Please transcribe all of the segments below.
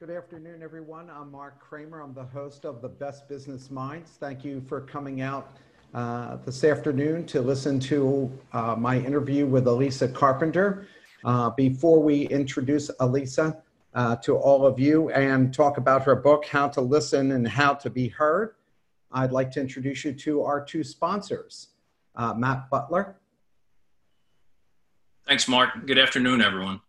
Good afternoon, everyone. I'm Mark Kramer. I'm the host of the Best Business Minds. Thank you for coming out uh, this afternoon to listen to uh, my interview with Alissa Carpenter. Uh, before we introduce Alissa uh, to all of you and talk about her book, How to Listen and How to Be Heard, I'd like to introduce you to our two sponsors, uh, Matt Butler. Thanks, Mark. Good afternoon, everyone.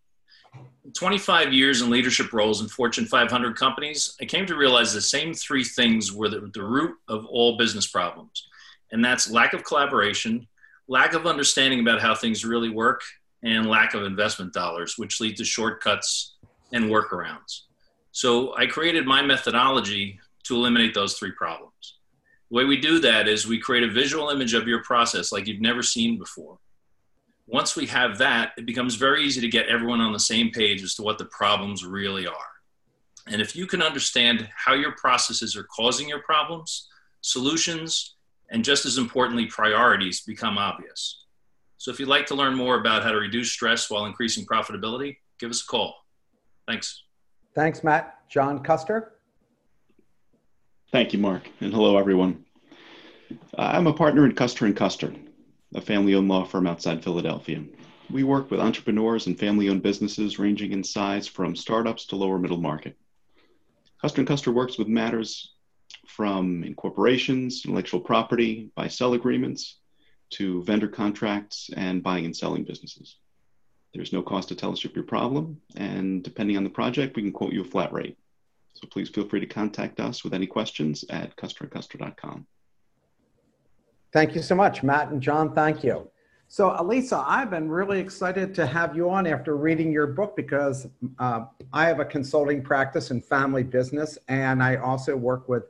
25 years in leadership roles in Fortune 500 companies, I came to realize the same three things were the, the root of all business problems. And that's lack of collaboration, lack of understanding about how things really work, and lack of investment dollars, which lead to shortcuts and workarounds. So I created my methodology to eliminate those three problems. The way we do that is we create a visual image of your process like you've never seen before once we have that, it becomes very easy to get everyone on the same page as to what the problems really are. And if you can understand how your processes are causing your problems, solutions, and just as importantly, priorities become obvious. So if you'd like to learn more about how to reduce stress while increasing profitability, give us a call. Thanks. Thanks, Matt. John Custer. Thank you, Mark. And hello, everyone. Uh, I'm a partner in Custer and Custer a family owned law firm outside Philadelphia. We work with entrepreneurs and family owned businesses ranging in size from startups to lower middle market. Custer & Custer works with matters from incorporations, intellectual property, buy sell agreements, to vendor contracts and buying and selling businesses. There's no cost to tell us your problem, and depending on the project, we can quote you a flat rate. So please feel free to contact us with any questions at custerandcuster.com. Thank you so much, Matt and John. Thank you. So, Alissa, I've been really excited to have you on after reading your book because uh, I have a consulting practice in family business, and I also work with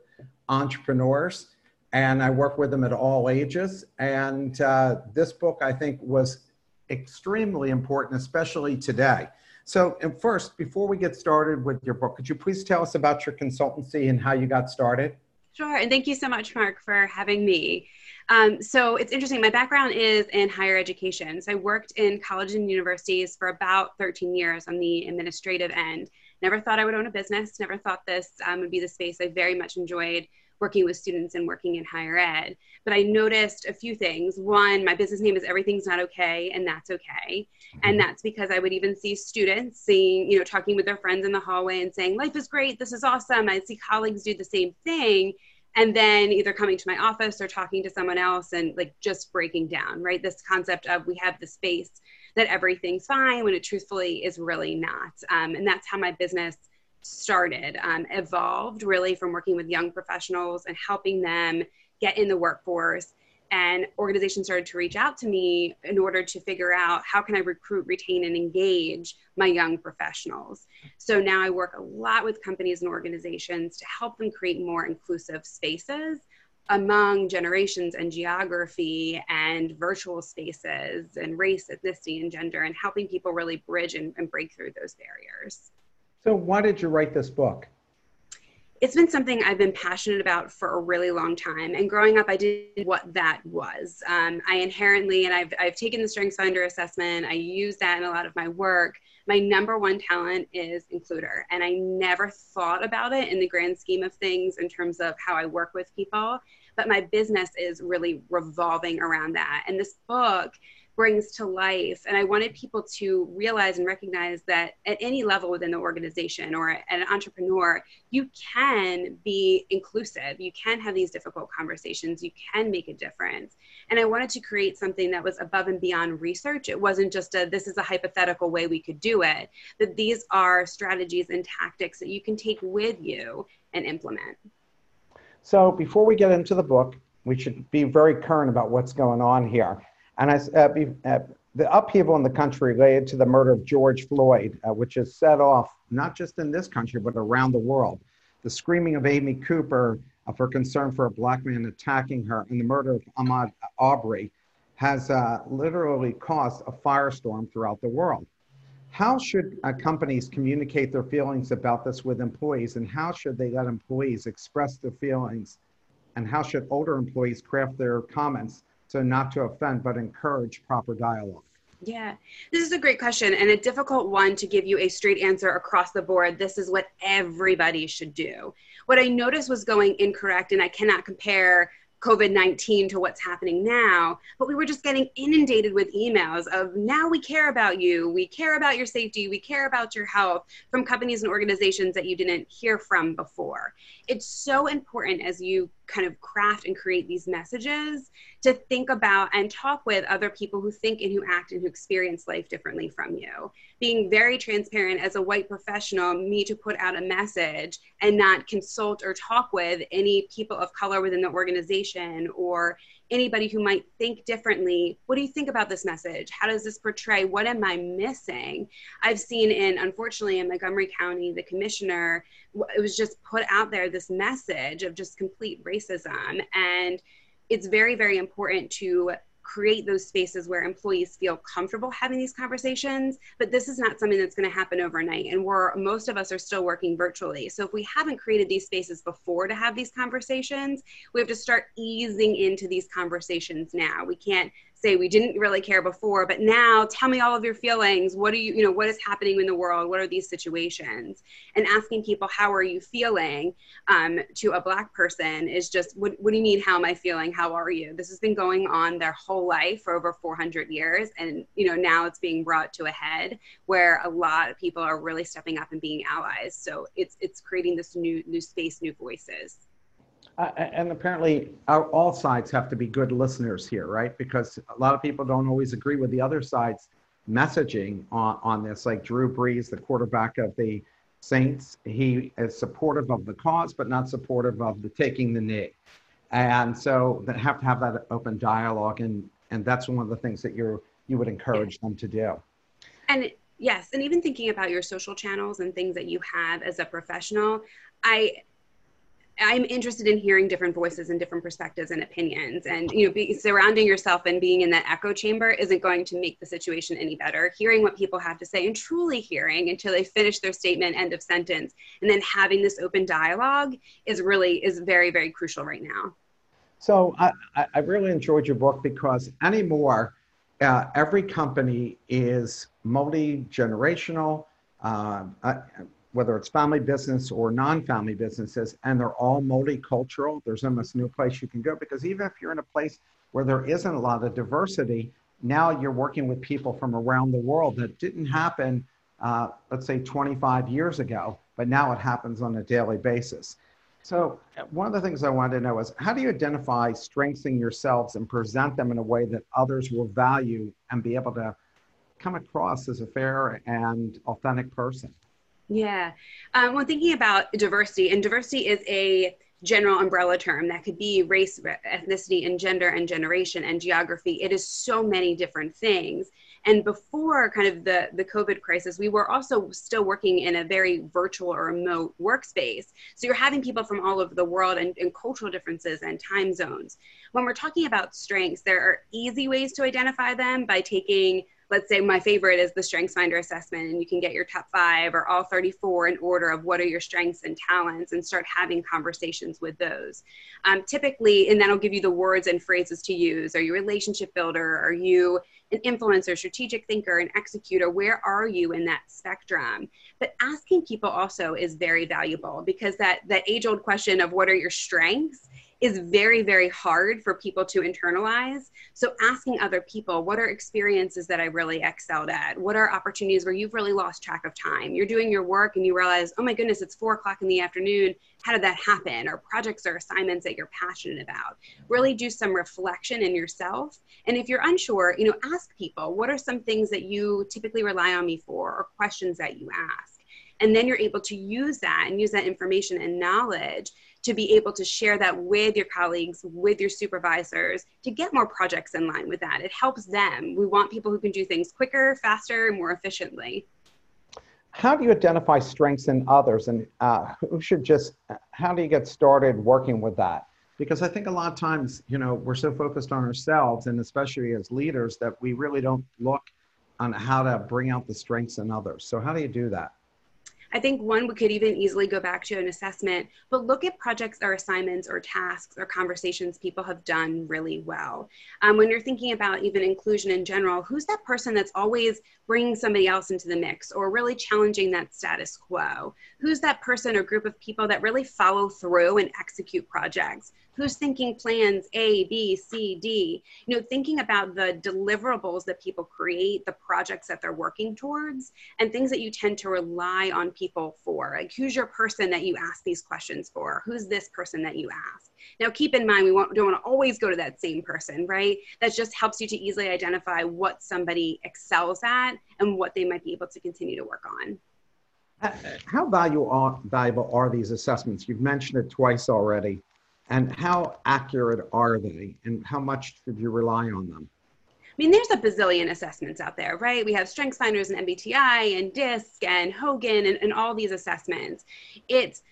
entrepreneurs, and I work with them at all ages. And uh, this book, I think, was extremely important, especially today. So, and first, before we get started with your book, could you please tell us about your consultancy and how you got started? Sure, and thank you so much, Mark, for having me. Um, so it's interesting. My background is in higher education. So I worked in colleges and universities for about 13 years on the administrative end. Never thought I would own a business. Never thought this um, would be the space I very much enjoyed working with students and working in higher ed. But I noticed a few things. One, my business name is Everything's Not Okay, and that's okay. And mm-hmm. that's because I would even see students seeing, you know, talking with their friends in the hallway and saying, Life is great, this is awesome. I'd see colleagues do the same thing and then either coming to my office or talking to someone else and like just breaking down right? This concept of we have the space that everything's fine when it truthfully is really not. Um, and that's how my business started um, evolved really from working with young professionals and helping them get in the workforce and organizations started to reach out to me in order to figure out how can i recruit retain and engage my young professionals. So now i work a lot with companies and organizations to help them create more inclusive spaces among generations and geography and virtual spaces and race ethnicity and gender and helping people really bridge and, and break through those barriers. So why did you write this book it's been something I've been passionate about for a really long time. And growing up, I didn't what that was. Um, I inherently, and I've, I've taken the Strengths Finder assessment, I use that in a lot of my work. My number one talent is includer. And I never thought about it in the grand scheme of things in terms of how I work with people. But my business is really revolving around that. And this book, brings to life. And I wanted people to realize and recognize that at any level within the organization or an entrepreneur, you can be inclusive. You can have these difficult conversations. You can make a difference. And I wanted to create something that was above and beyond research. It wasn't just a this is a hypothetical way we could do it, but these are strategies and tactics that you can take with you and implement. So before we get into the book, we should be very current about what's going on here. And I, uh, uh, the upheaval in the country related to the murder of George Floyd, uh, which has set off not just in this country, but around the world. The screaming of Amy Cooper uh, for concern for a black man attacking her and the murder of Ahmaud Arbery has uh, literally caused a firestorm throughout the world. How should uh, companies communicate their feelings about this with employees, and how should they let employees express their feelings? And how should older employees craft their comments so not to offend, but encourage proper dialogue. Yeah, this is a great question and a difficult one to give you a straight answer across the board. This is what everybody should do. What I noticed was going incorrect, and I cannot compare COVID 19 to what's happening now, but we were just getting inundated with emails of now we care about you, we care about your safety, we care about your health from companies and organizations that you didn't hear from before. It's so important as you kind of craft and create these messages to think about and talk with other people who think and who act and who experience life differently from you. Being very transparent as a white professional, me to put out a message and not consult or talk with any people of color within the organization or anybody who might think differently. What do you think about this message? How does this portray what am i missing? I've seen in unfortunately in montgomery county the commissioner it was just put out there this message of just complete racism. And it's very very important to create those spaces where employees feel comfortable having these conversations but this is not something that's going to happen overnight and we're most of us are still working virtually. So if we haven't created these spaces before to have these conversations we have to start easing into these conversations now. We can't say we didn't really care before but now tell me all of your feelings. What do you you know what is happening in the world? What are these situations? And asking people how are you feeling? Um, to a black person is just what, what do you mean how am i feeling? How are you? This has been going on their whole life for over 400 years and you know now it's being brought to a head where a lot of people are really stepping up and being allies. So it's it's creating this new new space new voices uh, and apparently, our, all sides have to be good listeners here, right? Because a lot of people don't always agree with the other side's messaging on, on this. Like Drew Brees, the quarterback of the Saints, he is supportive of the cause, but not supportive of the taking the knee. And so they have to have that open dialogue, and and that's one of the things that you you would encourage them to do. And yes, and even thinking about your social channels and things that you have as a professional, I I'm interested in hearing different voices and different perspectives and opinions. And you know, be, surrounding yourself and being in that echo chamber isn't going to make the situation any better. Hearing what people have to say and truly hearing until they finish their statement, end of sentence, and then having this open dialogue is really is very very crucial right now. So I, I really enjoyed your book because anymore, uh, every company is multi generational. Uh, whether it's family business or non-family businesses, and they're all multicultural. There's almost no place you can go because even if you're in a place where there isn't a lot of diversity, now you're working with people from around the world that didn't happen, uh, let's say 25 years ago, but now it happens on a daily basis. So one of the things I wanted to know is how do you identify strengths in yourselves and present them in a way that others will value and be able to come across as a fair and authentic person? Yeah. Um, when thinking about diversity, and diversity is a general umbrella term that could be race, ethnicity, and gender, and generation, and geography. It is so many different things. And before kind of the, the COVID crisis, we were also still working in a very virtual or remote workspace. So you're having people from all over the world and, and cultural differences and time zones. When we're talking about strengths, there are easy ways to identify them by taking let's say my favorite is the strengths finder assessment and you can get your top five or all 34 in order of what are your strengths and talents and start having conversations with those. Um, typically and that'll give you the words and phrases to use. Are you a relationship builder? Are you an influencer strategic thinker an executor? Where are you in that spectrum? But asking people also is very valuable because that that age old question of what are your strengths is very, very hard for people to internalize. So, asking other people, what are experiences that I really excelled at? What are opportunities where you've really lost track of time? You're doing your work and you realize, oh my goodness, it's four o'clock in the afternoon. How did that happen? Or projects or assignments that you're passionate about. Really do some reflection in yourself. And if you're unsure, you know, ask people, what are some things that you typically rely on me for or questions that you ask? And then you're able to use that and use that information and knowledge to be able to share that with your colleagues, with your supervisors, to get more projects in line with that. It helps them. We want people who can do things quicker, faster, and more efficiently. How do you identify strengths in others, and uh, who should just? How do you get started working with that? Because I think a lot of times, you know, we're so focused on ourselves, and especially as leaders, that we really don't look on how to bring out the strengths in others. So, how do you do that? I think one we could even easily go back to an assessment, but look at projects or assignments or tasks or conversations people have done really well. Um, when you're thinking about even inclusion in general, who's that person that's always bringing somebody else into the mix or really challenging that status quo? Who's that person or group of people that really follow through and execute projects? who's thinking plans A, B, C, D, you know, thinking about the deliverables that people create, the projects that they're working towards, and things that you tend to rely on people for. Like, who's your person that you ask these questions for? Who's this person that you ask? Now, keep in mind, we don't want to always go to that same person, right? That just helps you to easily identify what somebody excels at and what they might be able to continue to work on. Uh, how valuable are, valuable are these assessments? You've mentioned it twice already and how accurate are they and how much should you rely on them I mean, there's a bazillion assessments out there, right? We have StrengthsFinders and MBTI and DISC and Hogan and, and all these assessments. It's,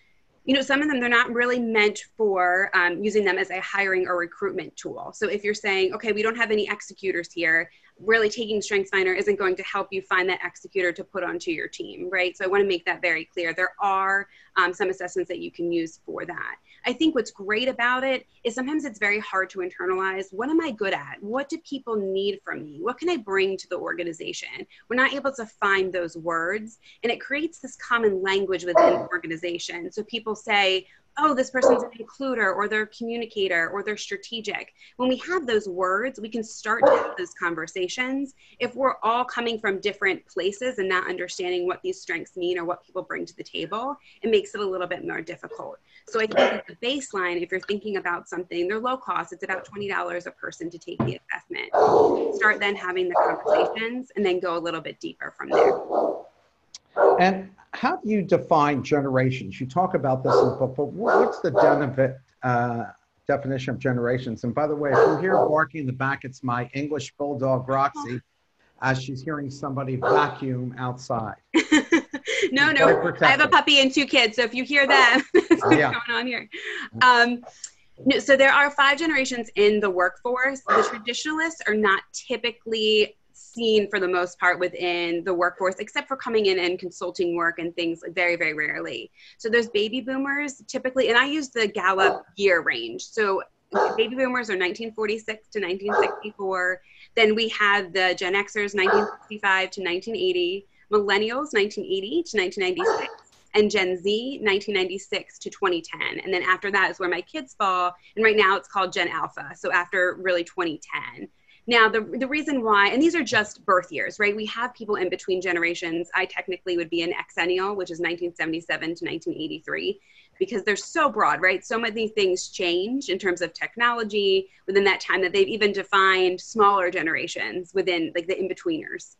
you know, some of them, they're not really meant for um, using them as a hiring or recruitment tool. So if you're saying, okay, we don't have any executors here, really taking StrengthsFinder isn't going to help you find that executor to put onto your team, right? So I want to make that very clear. There are um, some assessments that you can use for that. I think what's great about it is sometimes it's very hard to internalize. What am I good at? What do people need from me? What can I bring to the organization? We're not able to find those words, and it creates this common language within the organization. So people say, oh, this person's an includer or they're a communicator or they're strategic. When we have those words, we can start to have those conversations. If we're all coming from different places and not understanding what these strengths mean or what people bring to the table, it makes it a little bit more difficult. So I think the baseline, if you're thinking about something, they're low cost. It's about $20 a person to take the assessment. Start then having the conversations and then go a little bit deeper from there. And how do you define generations? You talk about this in the book, but what's the benefit, uh, definition of generations? And by the way, if you hear barking in the back, it's my English bulldog Roxy, as she's hearing somebody vacuum outside. no, no, I have a puppy and two kids, so if you hear that, what's uh, yeah. going on here. Um, so there are five generations in the workforce. The traditionalists are not typically seen for the most part within the workforce, except for coming in and consulting work and things very, very rarely. So there's baby boomers typically, and I use the Gallup year range. So baby boomers are 1946 to 1964. Then we have the Gen Xers 1965 to 1980, millennials 1980 to 1996 and Gen Z 1996 to 2010. And then after that is where my kids fall. And right now it's called Gen Alpha. So after really 2010. Now, the, the reason why, and these are just birth years, right? We have people in between generations. I technically would be an exennial, which is 1977 to 1983, because they're so broad, right? So many things change in terms of technology within that time that they've even defined smaller generations within like the in-betweeners.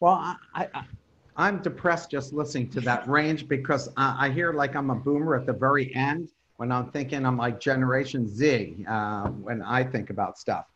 Well, I, I, I'm depressed just listening to that range because I, I hear like I'm a boomer at the very end when I'm thinking I'm like Generation Z uh, when I think about stuff.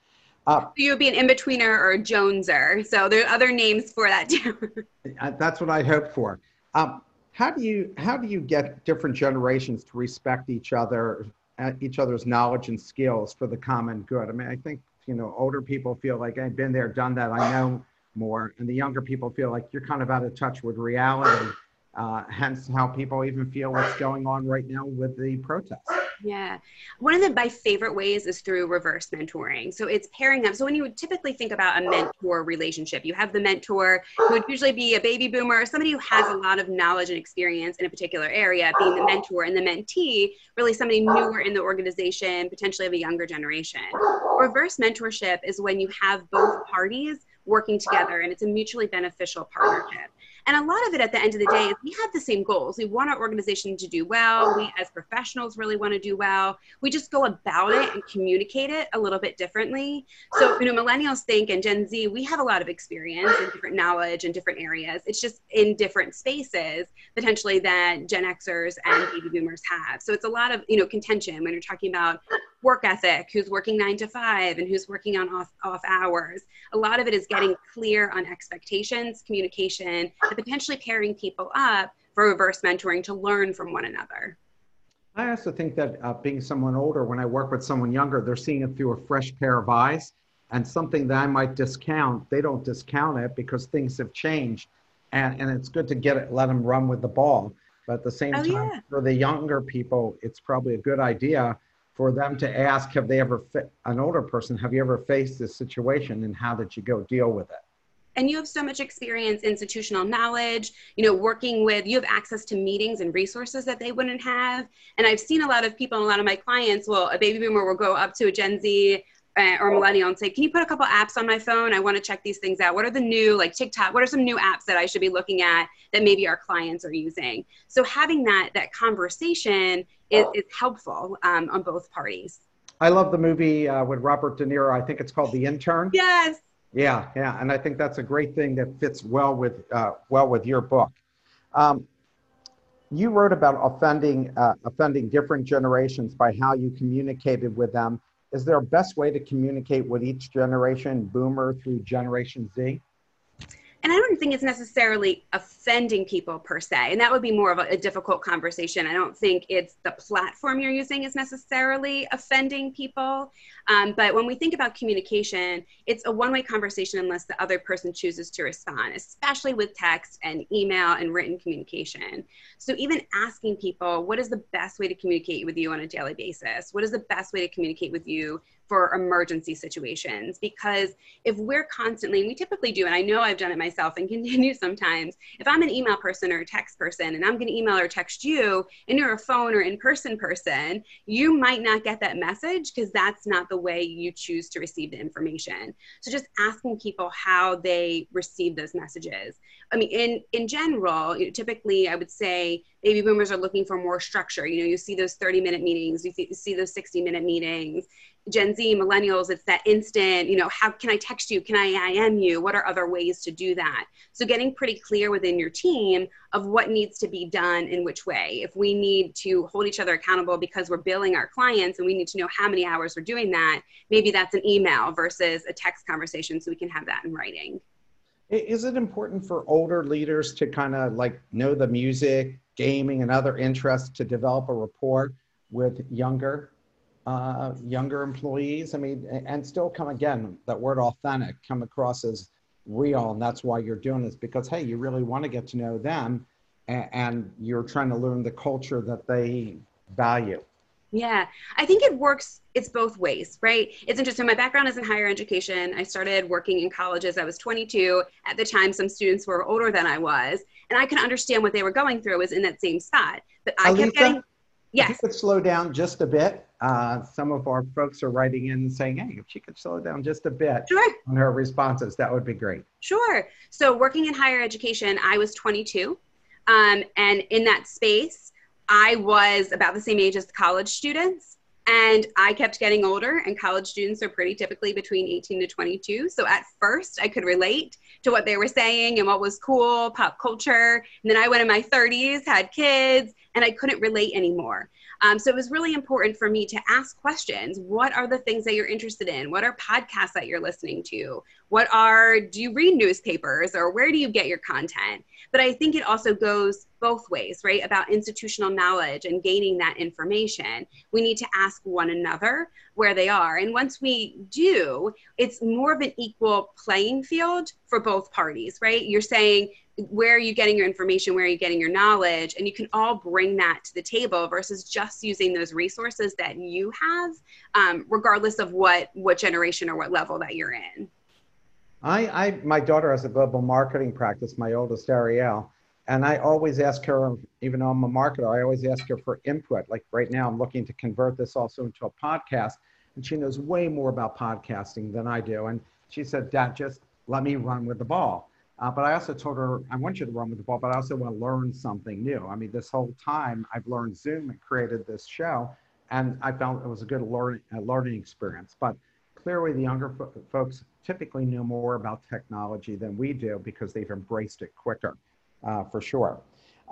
Uh, you would be an in-betweener or a Joneser. So there are other names for that too. That's what I hope for. Um, how do you how do you get different generations to respect each other, uh, each other's knowledge and skills for the common good? I mean, I think you know older people feel like I've been there, done that, I know more, and the younger people feel like you're kind of out of touch with reality. Uh, hence, how people even feel what's going on right now with the protests. Yeah. One of the, my favorite ways is through reverse mentoring. So it's pairing up. So when you would typically think about a mentor relationship, you have the mentor who would usually be a baby boomer, somebody who has a lot of knowledge and experience in a particular area, being the mentor, and the mentee, really somebody newer in the organization, potentially of a younger generation. Reverse mentorship is when you have both parties working together and it's a mutually beneficial partnership. And a lot of it at the end of the day is we have the same goals. We want our organization to do well. We as professionals really want to do well. We just go about it and communicate it a little bit differently. So, you know, millennials think and Gen Z, we have a lot of experience and different knowledge in different areas. It's just in different spaces potentially that Gen Xers and baby boomers have. So it's a lot of, you know, contention when you're talking about work ethic, who's working nine to five and who's working on off, off hours. A lot of it is getting clear on expectations, communication, and potentially pairing people up for reverse mentoring to learn from one another. I also think that uh, being someone older, when I work with someone younger, they're seeing it through a fresh pair of eyes and something that I might discount, they don't discount it because things have changed. and, and it's good to get it, let them run with the ball. But at the same Oh, time, yeah. for the younger people, it's probably a good idea for them to ask, have they ever, fa- an older person, have you ever faced this situation and how did you go deal with it? and you have so much experience institutional knowledge you know working with you have access to meetings and resources that they wouldn't have. And i've seen a lot of people a lot of my clients well, a baby boomer will go up to a gen z uh, or millennial and say can you put a couple apps on my phone? I want to check these things out. What are the new like tiktok what are some new apps that i should be looking at that maybe our clients are using? So having that that conversation is, is helpful um, on both parties I love the movie uh, with Robert De Niro. I think it's called The Intern. yes Yeah, yeah, and I think that's a great thing that fits well with uh, well with your book. Um, you wrote about offending uh, offending different generations by how you communicated with them. Is there a best way to communicate with each generation, Boomer through Generation Z? And I don't think it's necessarily offending people per se. And that would be more of a, a, difficult conversation. I don't think it's the platform you're using is necessarily offending people. Um, but when we think about communication, it's a one way conversation unless the other person chooses to respond, especially with text and email and written communication. So even asking people, what is the best way to communicate with you on a daily basis? What is the best way to communicate with you for emergency situations because if we're constantly and we typically do and i know i've done it myself and continue sometimes if i'm an email person or a text person and i'm going to email or text you and you're a phone or in-person person you might not get that message because that's not the way you choose to receive the information. So just asking people how they receive those messages. I mean in in general you know, typically i would say baby boomers are looking for more structure. You know you see those 30 minute meetings you, see those 60 minute meetings Gen Z, millennials, it's that instant, you know, how can I text you? Can I IM you? What are other ways to do that? So getting pretty clear within your team of what needs to be done in which way. If we need to hold each other accountable because we're billing our clients and we need to know how many hours we're doing that, maybe that's an email versus a text conversation so we can have that in writing. Is it important for older leaders to kind of like know the music, gaming, and other interests to develop a rapport with younger uh, younger employees. I mean, and still come again, that word authentic come across as real. And that's why you're doing this because, hey, you really want to get to know them and, and you're trying to learn the culture that they value. Yeah, I think it works. It's both ways, right? It's interesting. My background is in higher education. I started working in colleges. I was 22 at the time. Some students were older than I was, and I could understand what they were going through. I was in that same spot, but I Alissa, kept getting. Yes. If you could slow down just a bit. Uh, some of our folks are writing in saying, hey, if she could slow down just a bit Sure. on her responses, that would be great. Sure. So, working in higher education, I was 22. Um, and in that space, I was about the same age as college students. And I kept getting older, and college students are pretty typically between 18 to 22. So at first, I could relate to what they were saying and what was cool, pop culture. And then I went in my 30s, had kids, and I couldn't relate anymore. Um, so it was really important for me to ask questions. What are the things that you're interested in? What are podcasts that you're listening to? What are, do you read newspapers or where do you get your content? But I think it also goes both ways, right? About institutional knowledge and gaining that information. We need to ask one another where they are. And once we do, it's more of an equal playing field for both parties, right? You're saying, where are you getting your information where are you getting your knowledge and you can all bring that to the table versus just using those resources that you have um, regardless of what what generation or what level that you're in I, I, my daughter has a global marketing practice, my oldest Ariel, and I always ask her, even though I'm a marketer, I always ask her for input. Like right now, I'm looking to convert this also into a podcast, and she knows way more about podcasting than I do. And she said, Dad, just let me run with the ball. Uh, but I also told her, I want you to run with the ball, but I also want to learn something new. I mean, this whole time I've learned Zoom and created this show, and I felt it was a good learning, learning experience. But clearly, the younger fo- folks typically know more about technology than we do because they've embraced it quicker, uh, for sure.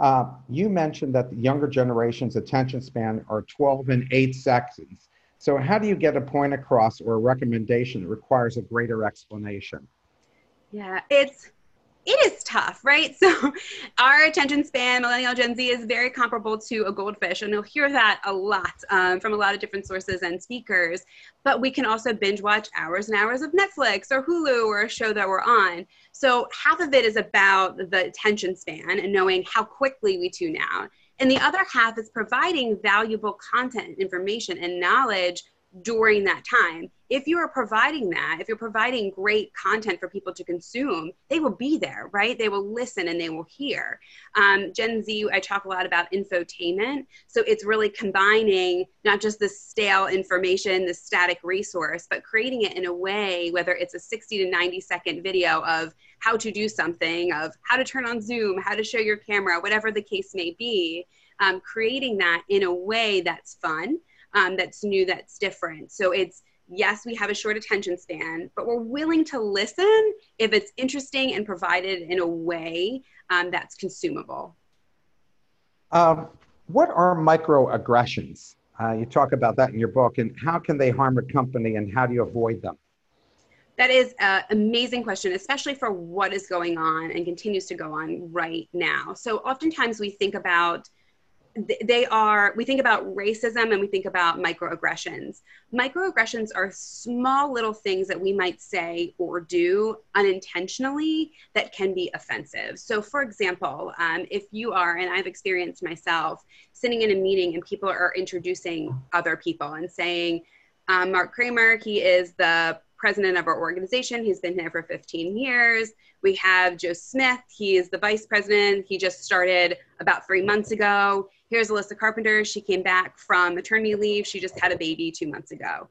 Uh, you mentioned that the younger generation's attention span are 12 and 8 seconds. So, how do you get a point across or a recommendation that requires a greater explanation? yeah it's it is tough, right? So, our attention span, millennial Gen Z, is very comparable to a goldfish, and you'll hear that a lot um, from a lot of different sources and speakers. But we can also binge watch hours and hours of Netflix or Hulu or a show that we're on. So, half of it is about the attention span and knowing how quickly we tune out. And the other half is providing valuable content, information, and knowledge during that time. If you are providing that, if you're providing great content for people to consume, they will be there, right? They will listen and they will hear. Um, Gen Z, I talk a lot about infotainment. So it's really combining not just the stale information, the static resource, but creating it in a way, whether it's a 60 to 90 second video of how to do something, of how to turn on Zoom, how to show your camera, whatever the case may be, um, creating that in a way that's fun um, that's new, that's different. So it's yes, we have a short attention span, but we're willing to listen if it's interesting and provided in a way um, that's consumable. Um, what are microaggressions? Uh, you talk about that in your book, and how can they harm a company, and how do you avoid them? That is an amazing question, especially for what is going on and continues to go on right now. So, oftentimes we think about they are we think about racism and we think about microaggressions microaggressions are small little things that we might say or do unintentionally that can be offensive so for example um, if you are and i've experienced myself sitting in a meeting and people are introducing other people and saying um, mark kramer he is the president of our organization. He's been here for 15 years. We have Joe Smith. He is the vice president. He just started about three months ago. Here's Alissa Carpenter. She came back from maternity leave. She just had a baby two months ago.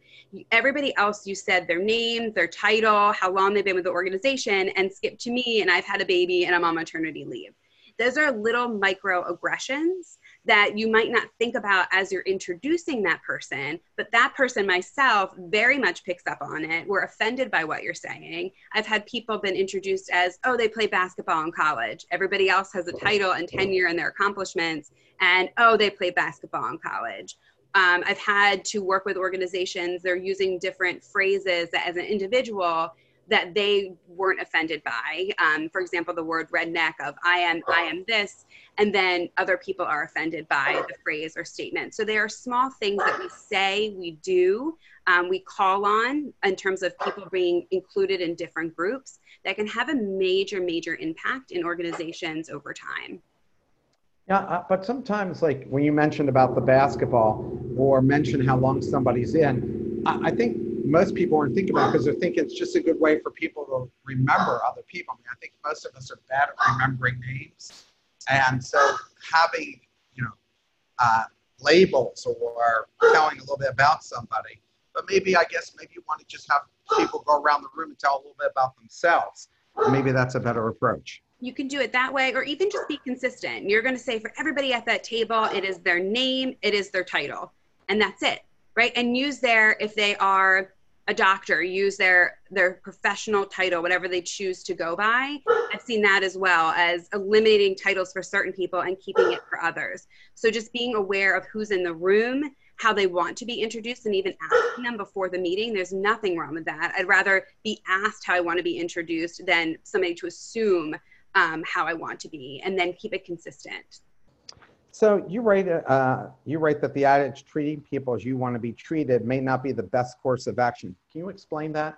Everybody else, you said their name, their title, how long they've been with the organization, and skip to me, and I've had a baby and I'm on maternity leave. Those are little microaggressions that you might not think about as you're introducing that person, but that person myself very much picks up on it. We're offended by what you're saying. I've had people been introduced as, oh, they play basketball in college. Everybody else has a title and tenure and their accomplishments, and oh, they play basketball in college. Um, I've had to work with organizations, they're using different phrases as an individual that they weren't offended by. Um, for example, the word redneck of I am, I am this, and then other people are offended by the phrase or statement. So there are small things that we say, we do, um, we call on in terms of people being included in different groups that can have a major, major impact in organizations over time. Yeah, uh, but sometimes, like when you mentioned about the basketball or mention how long somebody's in, I, I think most people aren't thinking about because they're thinking it's just a good way for people to remember other people. I mean, I think most of us are bad at remembering names, and so having you know uh, labels or telling a little bit about somebody. But maybe I guess maybe you want to just have people go around the room and tell a little bit about themselves. Maybe that's a better approach. You can do it that way, or even just be consistent. You're going to say for everybody at that table, it is their name, it is their title, and that's it right and use their if they are a doctor use their their professional title whatever they choose to go by. I've seen that as well as eliminating titles for certain people and keeping it for others. So just being aware of who's in the room how they want to be introduced and even asking them before the meeting there's nothing wrong with that. I'd rather be asked how i want to be introduced than somebody to assume um, how i want to be and then keep it consistent so you write, uh, you write that the adage treating people as you want to be treated may not be the best course of action. Can you explain that?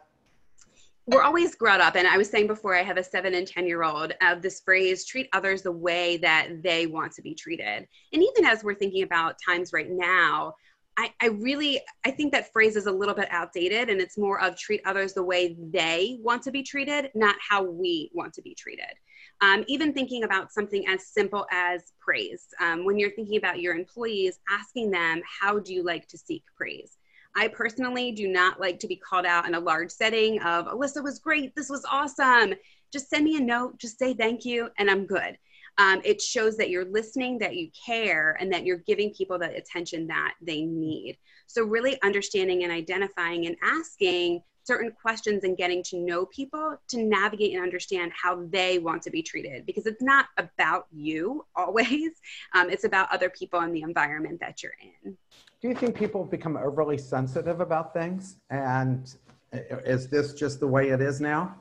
We're always brought up, and I was saying before, I have a seven and 10 year old, of this phrase, treat others the way that they want to be treated. And even as we're thinking about times right now, I, I really I think that phrase is a little bit outdated and it's more of treat others the way they want to be treated, not how we want to be treated. Um, even thinking about something as simple as praise. Um, when you're thinking about your employees, asking them, how do you like to seek praise? I personally do not like to be called out in a large setting of, Alissa was great, this was awesome. Just send me a note, just say thank you, and I'm good. Um, it shows that you're listening, that you care, and that you're giving people the attention that they need. So, really understanding and identifying and asking certain questions and getting to know people to navigate and understand how they want to be treated. Because it's not about you always um, it's about other people and the environment that you're in. Do you think people become overly sensitive about things? And is this just the way it is now?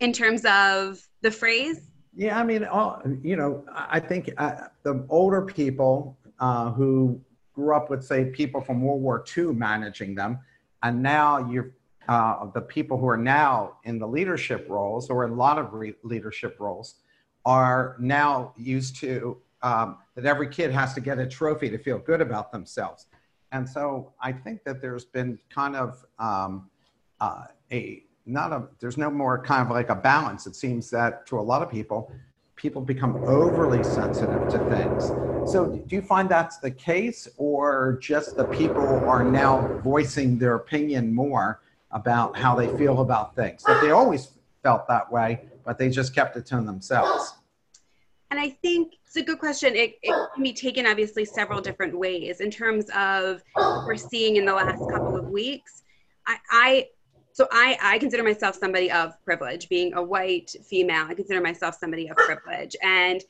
In terms of the phrase? Yeah, I mean, all, you know, I think uh, the older people uh, who grew up with, say, people from World War II managing them, and now you're uh, the people who are now in the leadership roles or in a lot of re- leadership roles are now used to um, that every kid has to get a trophy to feel good about themselves. And so I think that there's been kind of um, uh, a not a there's no more kind of like a balance. It seems that to a lot of people, people become overly sensitive to things. So do you find that's the case, or just the people are now voicing their opinion more about how they feel about things? That they always felt that way, but they just kept it to themselves. And I think it's a good question. It, it, can be taken obviously several different ways in terms of what we're seeing in the last couple of weeks. I, I so I, I consider myself somebody of privilege, being a white female. I consider myself somebody of privilege. And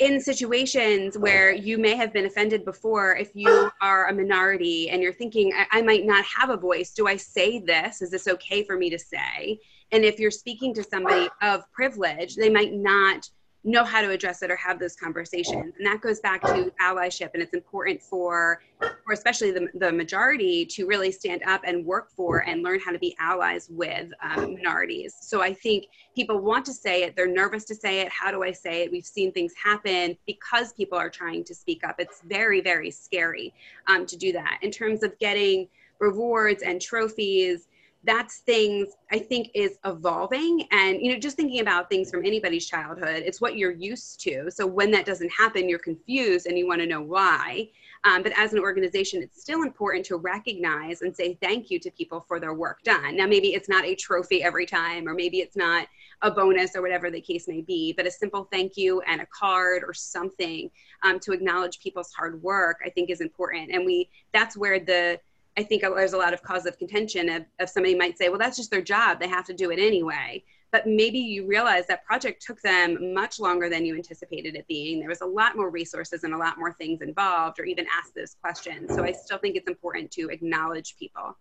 in situations where you may have been offended before, if you are a minority and you're thinking, I, I might not have a voice, do I say this? Is this okay for me to say? And if you're speaking to somebody of privilege, they might not know how to address it or have those conversations. And that goes back to allyship and it's important for for especially the, the majority to really stand up and work for and learn how to be allies with um, minorities. So i think people want to say it they're nervous to say it how do i say it? We've seen things happen because people are trying to speak up. It's very very scary um, to do that. In terms of getting rewards and trophies that's things I think is evolving. And, you know, just thinking about things from anybody's childhood, it's what you're used to. So when that doesn't happen, you're confused and you want to know why. Um, but as an organization, it's still important to recognize and say thank you to people for their work done. Now, maybe it's not a trophy every time, or maybe it's not a bonus or whatever the case may be, but a simple thank you and a card or something um, to acknowledge people's hard work, I think is important. And we, that's where the, I think there's a lot of cause of contention of, of somebody might say, well, that's just their job. They have to do it anyway. But maybe you realize that project took them much longer than you anticipated it being. There was a lot more resources and a lot more things involved, or even ask those questions. So I still think it's important to acknowledge people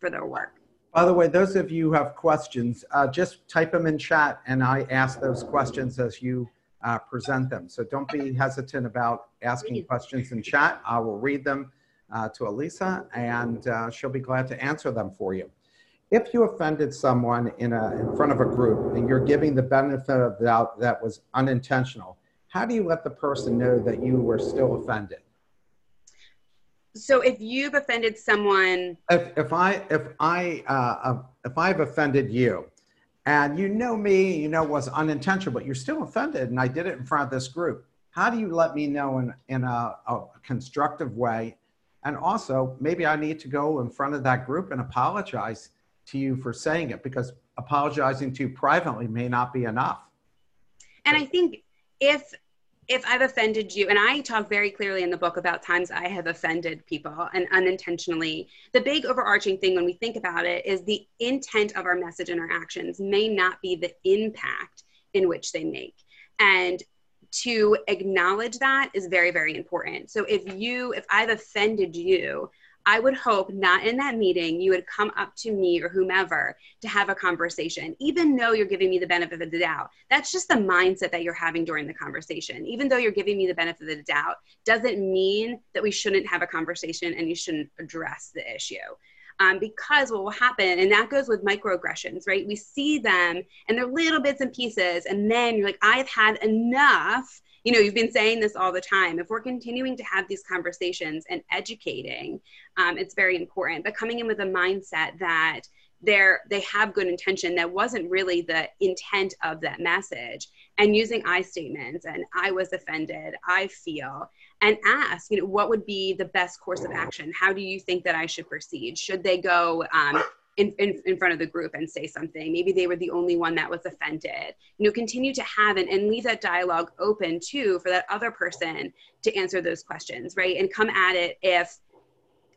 for their work. By the way, those of you who have questions, uh, just type them in chat and I ask those questions as you uh, present them. So don't be hesitant about asking questions in chat. I will read them uh, to Alissa, and uh, she'll be glad to answer them for you. If you offended someone in, a, in front of a group and you're giving the benefit of the doubt that was unintentional, how do you let the person know that you were still offended? So if you've offended someone, if, if I if I uh, uh if I've offended you, and you know me, you know was unintentional, but you're still offended, and I did it in front of this group. How do you let me know in in a, a constructive way and also, maybe I need to go in front of that group and apologize to you for saying it because apologizing to you privately may not be enough. And I think if if I've offended you, and I talk very clearly in the book about times I have offended people and unintentionally, the big overarching thing when we think about it is the intent of our message and our actions may not be the impact in which they make. And to acknowledge that is very very important. So if you if i've offended you i would hope not in that meeting you would come up to me or whomever to have a conversation even though you're giving me the benefit of the doubt. That's just the mindset that you're having during the conversation. Even though you're giving me the benefit of the doubt doesn't mean that we shouldn't have a conversation and you shouldn't address the issue um, because what will happen, and that goes with microaggressions, right? We see them and they're little bits and pieces, and then you're like, I've had enough. You know, you've been saying this all the time. If we're continuing to have these conversations and educating, um, it's very important. But coming in with a mindset that they're they have good intention that wasn't really the intent of that message and using i statements and i was offended i feel and ask, you know, what would be the best course of action? How do you think that I should proceed? Should they go um, in, in, in, front of the group and say something? Maybe they were the only one that was offended. You know, continue to have and, and leave that dialogue open too for that other person to answer those questions, right? And come at it if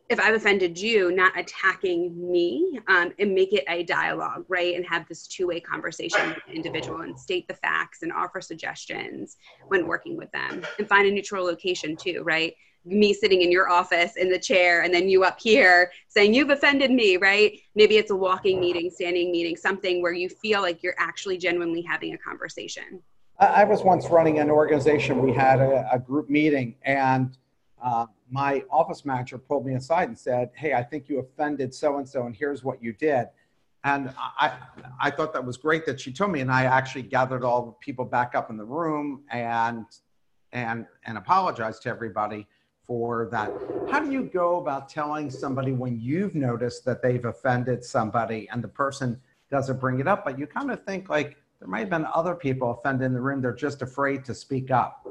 if I've offended you, not attacking me, um, and make it a dialogue, right? And have this two way conversation with the individual and state the facts and offer suggestions when working with them and find a neutral location too, right? me sitting in your office in the chair and then you up here saying you've offended me right maybe it's a walking meeting standing meeting something where you feel like you're actually genuinely having a conversation i was once running an organization we had a, a group meeting and uh, my office manager pulled me aside and said hey i think you offended so and so and here's what you did and I, I thought that was great that she told me and i actually gathered all the people back up in the room and and and apologized to everybody for that. How do you go about telling somebody when you've noticed that they've offended somebody and the person doesn't bring it up, but you kind of think like there might have been other people offended in the room, they're just afraid to speak up.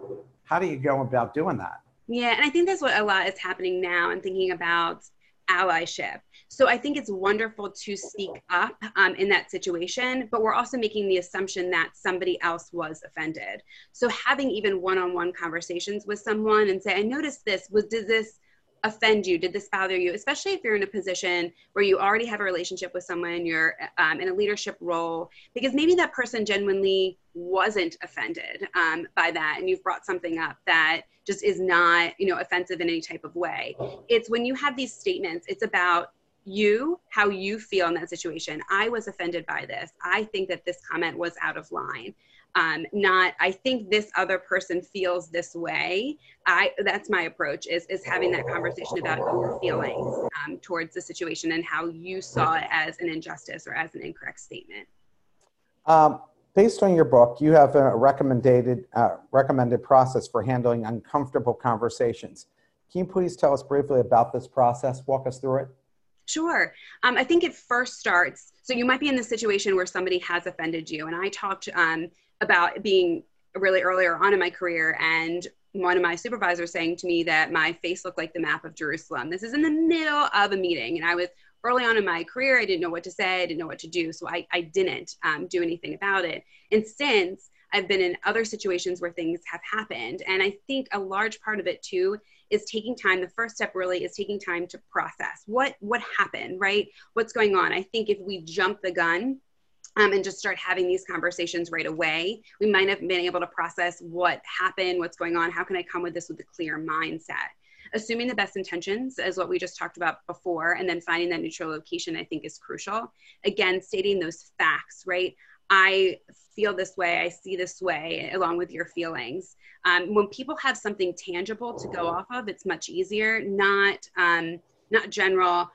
How do you go about doing that? Yeah, and I think that's what a lot is happening now and thinking about allyship. So I think it's wonderful to speak up um, in that situation, but we're also making the assumption that somebody else was offended. So having even one-on-one conversations with someone and say, "I noticed this. Was did this offend you? Did this bother you?" Especially if you're in a position where you already have a relationship with someone, you're um, in a leadership role, because maybe that person genuinely wasn't offended um, by that, and you've brought something up that just is not, you know, offensive in any type of way. It's when you have these statements. It's about you how you feel in that situation i was offended by this i think that this comment was out of line um, not i think this other person feels this way i that's my approach is is having that conversation about your feelings um, towards the situation and how you saw it as an injustice or as an incorrect statement um, based on your book you have a recommended uh, recommended process for handling uncomfortable conversations can you please tell us briefly about this process walk us through it Sure. Um, I think it first starts. So you might be in the situation where somebody has offended you, and I talked um, about being really earlier on in my career, and one of my supervisors saying to me that my face looked like the map of Jerusalem. This is in the middle of a meeting, and I was early on in my career. I didn't know what to say. I didn't know what to do, so I, I didn't um, do anything about it. And since I've been in other situations where things have happened, and I think a large part of it too is taking time the first step really is taking time to process what what happened right what's going on i think if we jump the gun um, and just start having these conversations right away we might have been able to process what happened what's going on how can i come with this with a clear mindset assuming the best intentions is what we just talked about before and then finding that neutral location i think is crucial again stating those facts right I feel this way, I see this way, along with your feelings. Um, when people have something tangible to go off of, it's much easier, not um, not general.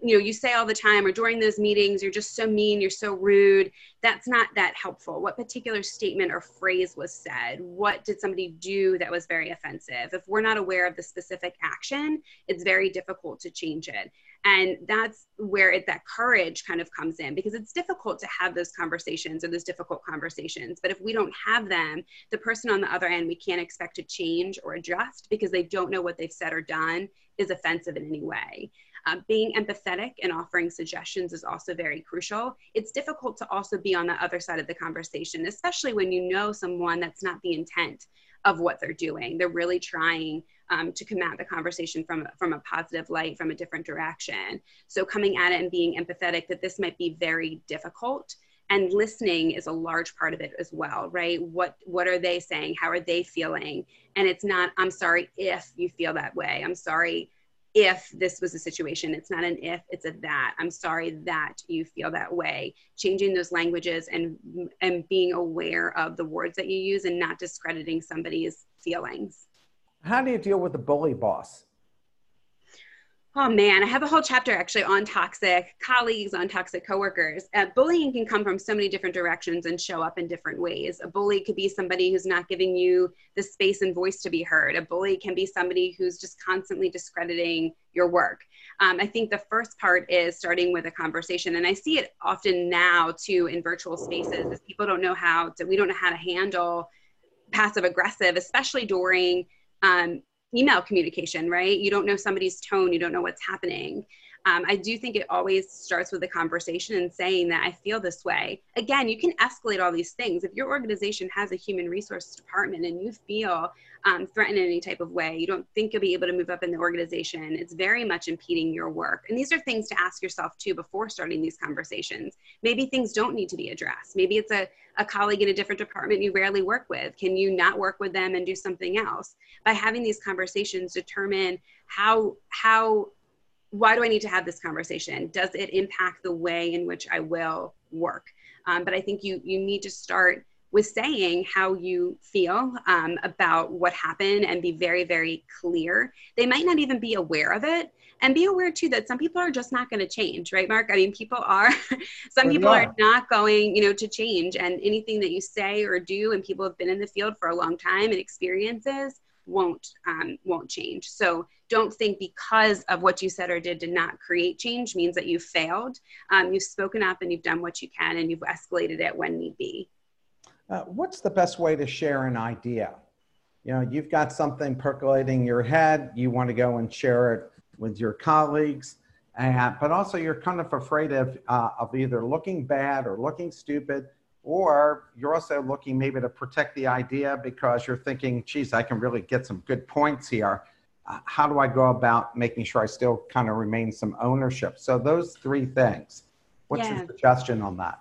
You know, you say all the time, or during those meetings, you're just so mean, you're so rude. That's not that helpful. What particular statement or phrase was said? What did somebody do that was very offensive? If we're not aware of the specific action, it's very difficult to change it and that's where it, that courage kind of comes in because it's difficult to have those conversations or those difficult conversations but if we don't have them the person on the other end we can't expect to change or adjust because they don't know what they've said or done is offensive in any way uh, being empathetic and offering suggestions is also very crucial. It's difficult to also be on the other side of the conversation, especially when you know someone that's not the intent of what they're doing. They're really trying um, to come at the conversation from from a positive light, from a different direction. So coming at it and being empathetic that this might be very difficult and listening is a large part of it as well right what what are they saying how are they feeling and it's not i'm sorry if you feel that way i'm sorry if this was a situation. It's not an if it's a that. I'm sorry that you feel that way. Changing those languages and and being aware of the words that you use and not discrediting somebody's feelings. How do you deal with the bully boss? Oh man, I have a whole chapter actually on toxic colleagues, on toxic coworkers. Uh, bullying can come from so many different directions and show up in different ways. A bully could be somebody who's not giving you the space and voice to be heard. A bully can be somebody who's just constantly discrediting your work. Um, I think the first part is starting with a conversation, and I see it often now too in virtual spaces. As people don't know how to, we don't know how to handle passive aggressive, especially during um, email communication, right? You don't know somebody's tone, you don't know what's happening. Um, I do think it always starts with a conversation and saying that I feel this way. Again, you can escalate all these things. If your organization has a human resources department and you feel um, threatened in any type of way, you don't think you'll be able to move up in the organization, it's very much impeding your work. And these are things to ask yourself too before starting these conversations. Maybe things don't need to be addressed. Maybe it's a, a colleague in a different department you rarely work with. Can you not work with them and do something else? By having these conversations, determine how how why do I need to have this conversation? Does it impact the way in which I will work? Um, but I think you you need to start with saying how you feel um, about what happened and be very very clear. They might not even be aware of it, and be aware too that some people are just not going to change, right, Mark? I mean, people are some people are not going, you know, to change, and anything that you say or do, and people have been in the field for a long time and experiences won't um, won't change. So don't think because of what you said or did to not create change means that you failed. Um, you've spoken up and you've done what you can and you've escalated it when need be. Uh, what's the best way to share an idea? You know, you've got something percolating in your head. You want to go and share it with your colleagues, but also you're kind of afraid of uh, of either looking bad or looking stupid or you're also looking maybe to protect the idea because you're thinking, geez, I can really get some good points here. How do I go about making sure I still kind of remain some ownership? So those three things. What's yeah. your suggestion on that?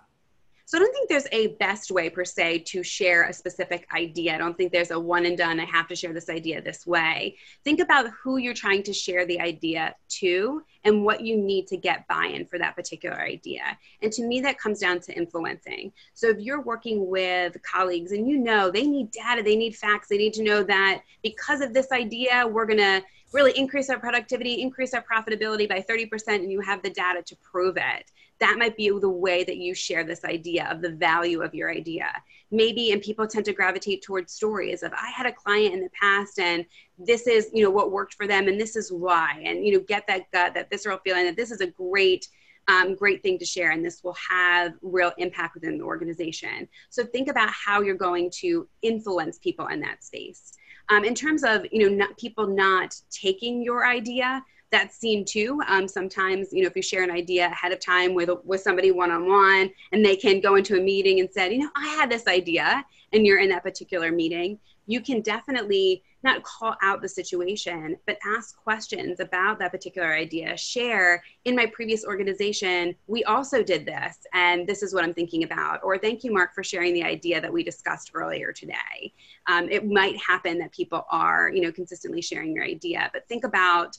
So I don't think there's a best way per se to share a specific idea. I don't think there's a one and done, I have to share this idea this way. Think about who you're trying to share the idea to and what you need to get buy in for that particular idea. And to me, that comes down to influencing. So if you're working with colleagues and you know they need data, they need facts, they need to know that because of this idea, we're going to really increase our productivity, increase our profitability by 30%, and you have the data to prove it. That might be the way that you share this idea of the value of your idea. Maybe, and people tend to gravitate towards stories of I had a client in the past and this is, you know, what worked for them and this is why. And, you know, get that gut, that visceral feeling that this is a great um, great thing to share and this will have real impact within the organization so think about how you're going to influence people in that space um, in terms of you know not, people not taking your idea, that's seen too. Um, sometimes you know if you share an idea ahead of time with with somebody one on one, and they can go into a meeting and said, you know, I had this idea, and you're in that particular meeting, you can definitely not call out the situation, but ask questions about that particular idea. Share in my previous organization, we also did this, and this is what I'm thinking about. Or thank you, Mark, for sharing the idea that we discussed earlier today. Um, it might happen that people are, you know, consistently sharing your idea, but think about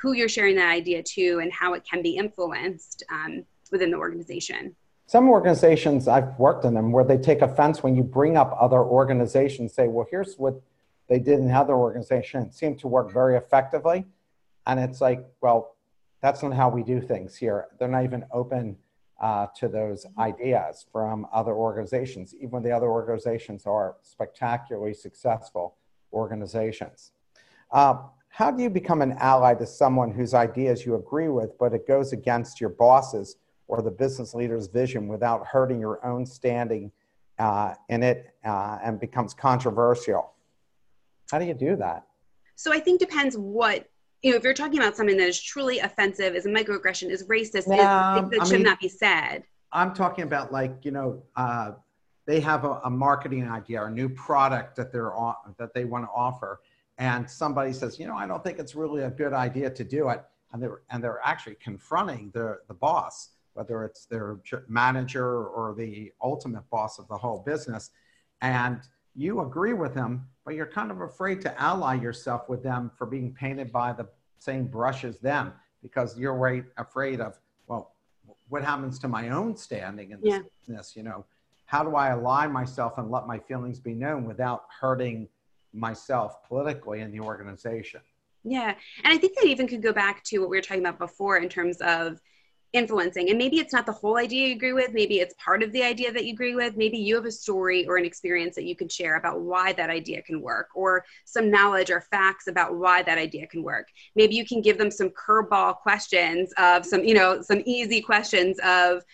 who you're sharing that idea to and how it can be influenced um, within the organization. Some organizations I've worked in them where they take offense when you bring up other organizations, say, well, here's what they did in other organizations seemed to work very effectively. And it's like, well, that's not how we do things here. They're not even open uh, to those ideas from other organizations, even when the other organizations are spectacularly successful organizations. Uh, how do you become an ally to someone whose ideas you agree with, but it goes against your bosses or the business leader's vision without hurting your own standing uh, in it uh, and becomes controversial? How do you do that? So I think depends what you know. If you're talking about something that is truly offensive, is a microaggression, is racist, no, is, that should mean, not be said. I'm talking about like you know uh, they have a, a, marketing idea or a new product that they're on, that they want to offer, Mm-hmm. and somebody says, you know, I don't think it's really a good idea to do it, and they're and they're actually confronting the the boss, whether it's their manager or the ultimate boss of the whole business, and you agree with them, but you're kind of afraid to ally yourself with them for being painted by the same brush as them because you're right, afraid of, well, what happens to my own standing in this yeah. business? You know, how do I ally myself and let my feelings be known without hurting myself politically in the organization? Yeah. And I think that even could go back to what we were talking about before in terms of influencing. And maybe it's not the whole idea you agree with, maybe it's part of the idea that you agree with. Maybe you have a story or an experience that you can share about why that idea can work, or some knowledge or facts about why that idea can work. Maybe you can give them some curveball questions of some, you know, some easy questions of,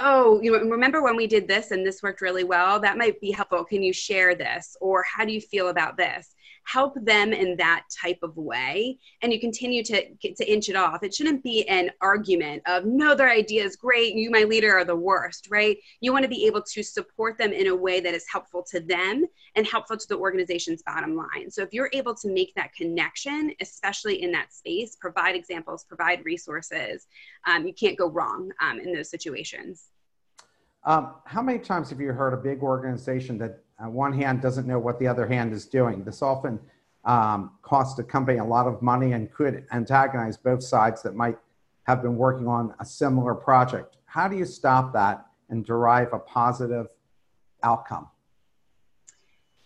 oh, you know, remember when we did this and this worked really well? That might be helpful. Can you share this? Or how do you feel about this? help them in that type of way and you continue to get to inch it off it shouldn't be an argument of no their idea is great you my leader are the worst right you want to be able to support them in a way that is helpful to them and helpful to the organization's bottom line so if you're able to make that connection especially in that space provide examples provide resources um, you can't go wrong um, in those situations um, how many times have you heard a big organization that uh, one hand doesn't know what the other hand is doing? This often um, costs a company a lot of money and could antagonize both sides that might have been working on a similar project. How do you stop that and derive a positive outcome?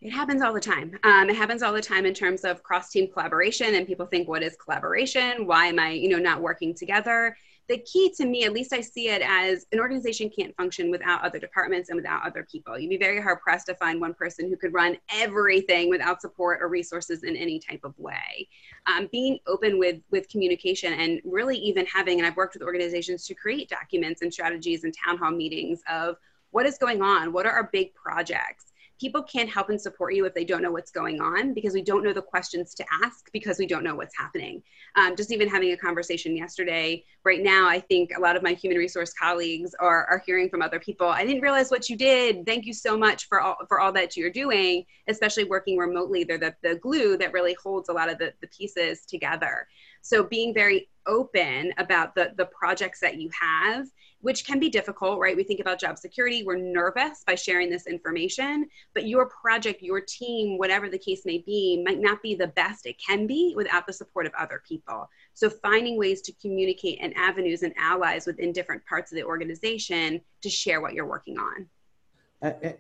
It happens all the time. Um, it happens all the time in terms of cross-team collaboration, and people think, "What is collaboration? Why am I, you know, not working together?" The key to me, at least I see it as an organization can't function without other departments and without other people. You'd be very hard pressed to find one person who could run everything without support or resources in any type of way. Um, being open with with communication and really even having, and I've worked with organizations to create documents and strategies and town hall meetings of what is going on, what are our big projects people can't help and support you if they don't know what's going on because we don't know the questions to ask because we don't know what's happening. Um, just even having a conversation yesterday, right now, I think a lot of my human resource colleagues are, are hearing from other people. I didn't realize what you did. Thank you so much for all, for all that you're doing, especially working remotely. They're the, the glue that really holds a lot of the, the pieces together. So being very open about the, the projects that you have, which can be difficult, right? We think about job security, we're nervous by sharing this information, but your project, your team, whatever the case may be, might not be the best it can be without the support of other people. So finding ways to communicate and avenues and allies within different parts of the organization to share what you're working on.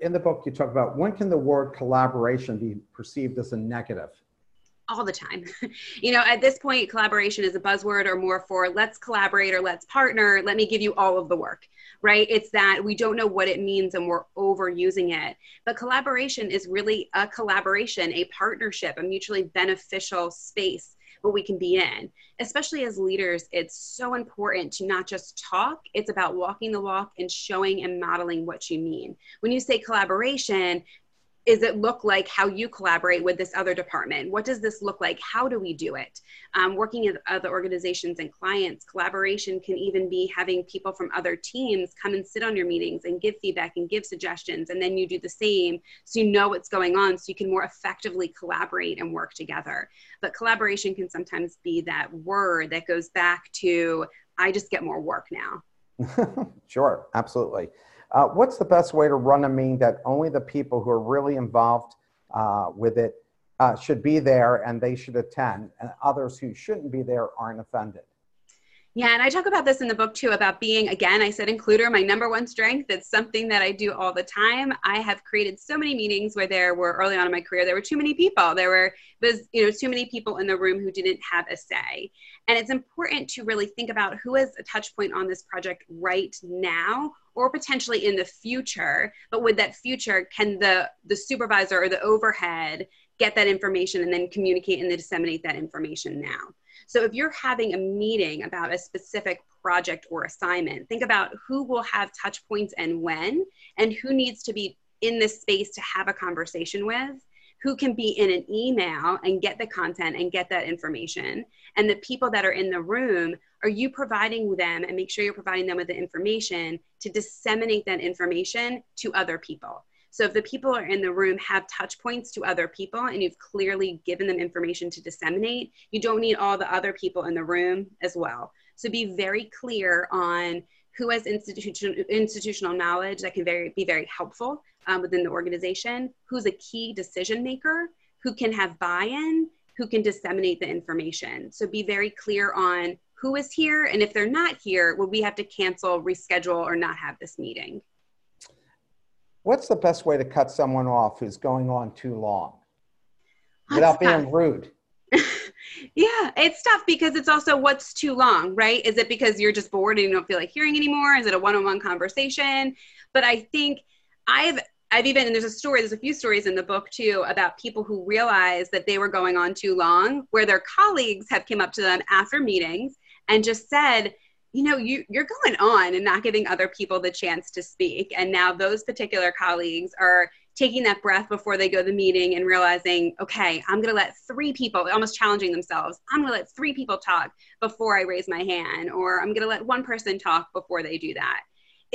In the book, you talk about when can the word collaboration be perceived as a negative? All the time. you know, at this point, collaboration is a buzzword or more for let's collaborate or let's partner. Let me give you all of the work, right? It's that we don't know what it means and we're overusing it. But collaboration is really a collaboration, a partnership, a mutually beneficial space what we can be in. Especially as leaders, it's so important to not just talk, it's about walking the walk and showing and modeling what you mean. When you say collaboration, is it look like how you collaborate with this other department? What does this look like? How do we do it? Um, working with other organizations and clients collaboration can even be having people from other teams come and sit on your meetings and give feedback and give suggestions and then you do the same so you know what's going on so you can more effectively collaborate and work together. But collaboration can sometimes be that word that goes back to i just get more work now. Sure absolutely uh, what's the best way to run a meeting that only the people who are really involved uh, with it uh, should be there and they should attend, and others who shouldn't be there aren't offended? Yeah, and I talk about this in the book too about being, again, I said includer, my number one strength. It's something that I do all the time. I have created so many meetings where there were early on in my career, there were too many people. There were was, you know, too many people in the room who didn't have a say. And it's important to really think about who is a touch point on this project right now or potentially in the future. But with that future, can the the supervisor or the overhead get that information and then communicate and then disseminate that information now? So if you're having a meeting about a specific project or assignment, think about who will have touch points and when, and who needs to be in this space to have a conversation with who can be in an email and get the content and get that information and the people that are in the room are you providing them and make sure you're providing them with the information to disseminate that information to other people so if the people are in the room have touch points to other people and you've clearly given them information to disseminate, you don't need all the other people in the room as well. So be very clear on who has institutional institutional knowledge that can very, be very helpful um, within the organization, who's a key decision maker, who can have buy-in, who can disseminate the information. So be very clear on who is here, and if they're not here, would we have to cancel, reschedule, or not have this meeting? What's the best way to cut someone off who's going on too long without being rude? yeah, it's tough because it's also what's too long, right? Is it because you're just bored and you don't feel like hearing anymore? Is it a one-on-one conversation? But I think I've I've even and there's a story, there's a few stories in the book too about people who realized that they were going on too long, where their colleagues have come up to them after meetings and just said, you know you you're going on and not giving other people the chance to speak and now those particular colleagues are taking that breath before they go to the meeting and realizing, okay, I'm going to let three people, almost challenging themselves, I'm going to let three people talk before I raise my hand, or I'm going to let one person talk before they do that.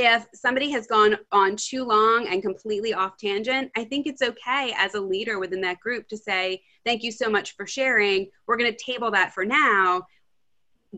If somebody has gone on too long and completely off tangent, I think it's okay as a leader within that group to say, Thank you so much for sharing. We're going to table that for now.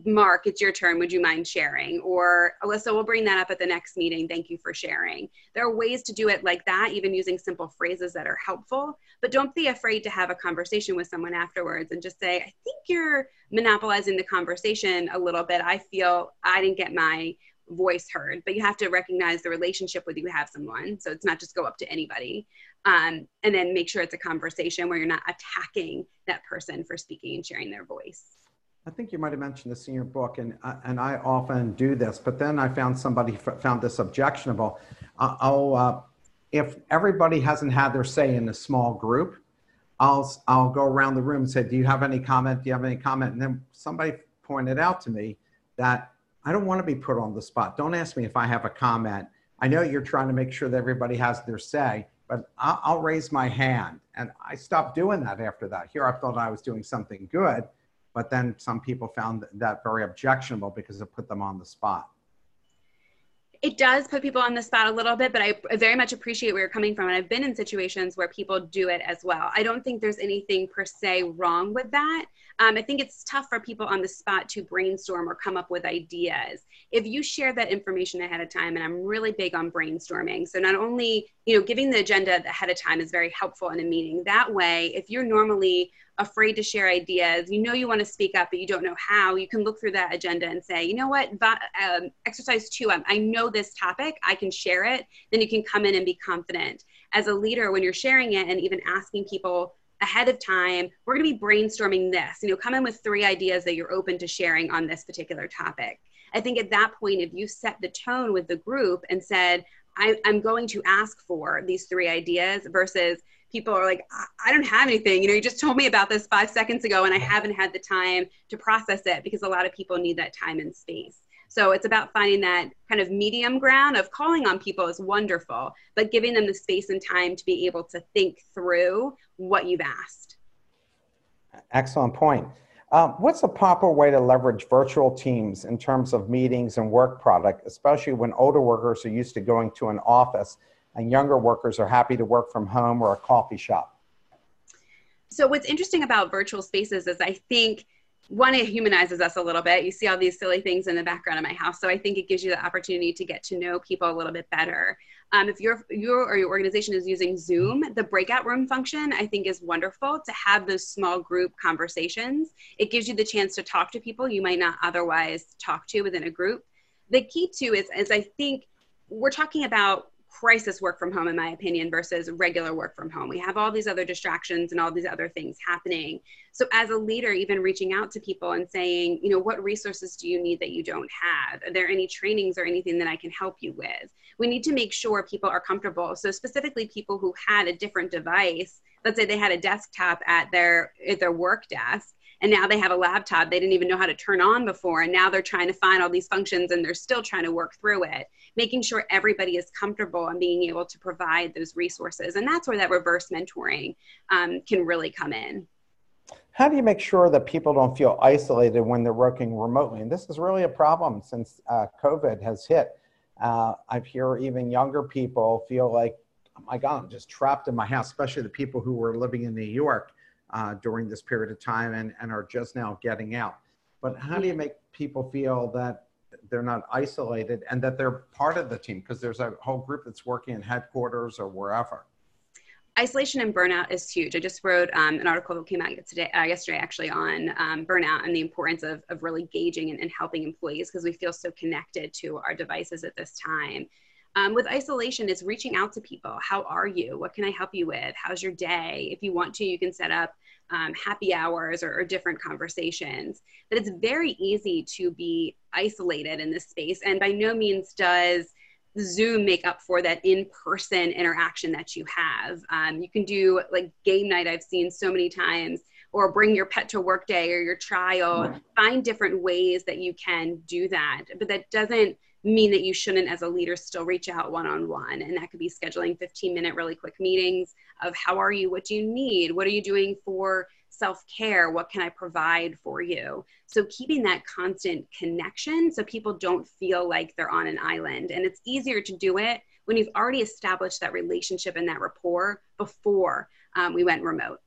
Mark, it's your turn. Would you mind sharing? Or Alissa, we'll bring that up at the next meeting. Thank you for sharing. There are ways to do it like that, even using simple phrases that are helpful. But don't be afraid to have a conversation with someone afterwards and just say, I think you're monopolizing the conversation a little bit. I feel I didn't get my voice heard, but you have to recognize the relationship with you have someone. So it's not just go up to anybody. Um, and then make sure it's a conversation where you're not attacking that person for speaking and sharing their voice. I think you might have mentioned this in your book, and uh, and I often do this. But then I found somebody found this objectionable. Uh, I'll uh, if everybody hasn't had their say in a small group, I'll I'll go around the room and say, "Do you have any comment? Do you have any comment?" And then somebody pointed out to me that I don't want to be put on the spot. Don't ask me if I have a comment. I know you're trying to make sure that everybody has their say, but I'll, raise my hand. And I stopped doing that after that. Here, I thought I was doing something good but then some people found that very objectionable because it put them on the spot it does put people on the spot a little bit, but I very much appreciate where you're coming from. And I've been in situations where people do it as well. I don't think there's anything per se wrong with that. Um, I think it's tough for people on the spot to brainstorm or come up with ideas. If you share that information ahead of time, and I'm really big on brainstorming, so not only you know giving the agenda ahead of time is very helpful in a meeting. That way, if you're normally afraid to share ideas, you know you want to speak up, but you don't know how, you can look through that agenda and say, you know what, um, exercise two, um, I know this topic, I can share it. Then you can come in and be confident. As a leader, when you're sharing it and even asking people ahead of time, we're going to be brainstorming this. You know, come in with three ideas that you're open to sharing on this particular topic. I think at that point, if you set the tone with the group and said, I, am going to ask for these three ideas versus people are like, I don't have anything. You know, you just told me about this five seconds ago and I haven't had the time to process it because a lot of people need that time and space. So it's about finding that kind of medium ground of calling on people is wonderful, but giving them the space and time to be able to think through what you've asked. Excellent point. Um, what's a proper way to leverage virtual teams in terms of meetings and work product, especially when older workers are used to going to an office and younger workers are happy to work from home or a coffee shop? So, what's interesting about virtual spaces is I think one, it humanizes us a little bit. You see all these silly things in the background of my house. So I think it gives you the opportunity to get to know people a little bit better. Um, if your your or your organization is using Zoom, the breakout room function I think is wonderful to have those small group conversations. It gives you the chance to talk to people you might not otherwise talk to within a group. The key to is, is I think we're talking about crisis work from home in my opinion versus regular work from home. We have all these other distractions and all these other things happening. So as a leader even reaching out to people and saying you know what resources do you need that you don't have? Are there any trainings or anything that i can help you with? We need to make sure people are comfortable. So specifically people who had a different device let's say they had a desktop at their at their work desk and now they have a laptop they didn't even know how to turn on before and now they're trying to find all these functions and they're still trying to work through it making sure everybody is comfortable and being able to provide those resources. And that's where that reverse mentoring um, can really come in. How do you make sure that people don't feel isolated when they're working remotely? And this is really a problem since uh, covid has hit. Uh, i hear even younger people feel like oh my god i'm just trapped in my house especially the people who were living in new york uh, during this period of time and, and are just now getting out. But how do you make people feel that they're not isolated and that they're part of the team? Because there's a whole group that's working in headquarters or wherever. Isolation and burnout is huge. I just wrote um, an article that came out today, uh, yesterday actually on um, burnout and the importance of, of really gauging and, and helping employees because we feel so connected to our devices at this time. Um, with isolation, it's reaching out to people. How are you? What can I help you with? How's your day? If you want to, you can set up um, happy hours or, or different conversations. But it's very easy to be isolated in this space. And by no means does Zoom make up for that in person interaction that you have. Um, you can do like game night, I've seen so many times, or bring your pet to work day or your child. Find different ways that you can do that. But that doesn't mean that you shouldn't, as a leader, still reach out one on one. And that could be scheduling 15 minute, really quick meetings of how are you? What do you need? What are you doing for self care? What can I provide for you? So, keeping that constant connection so people don't feel like they're on an island. And it's easier to do it when you've already established that relationship and that rapport before um, we went remote.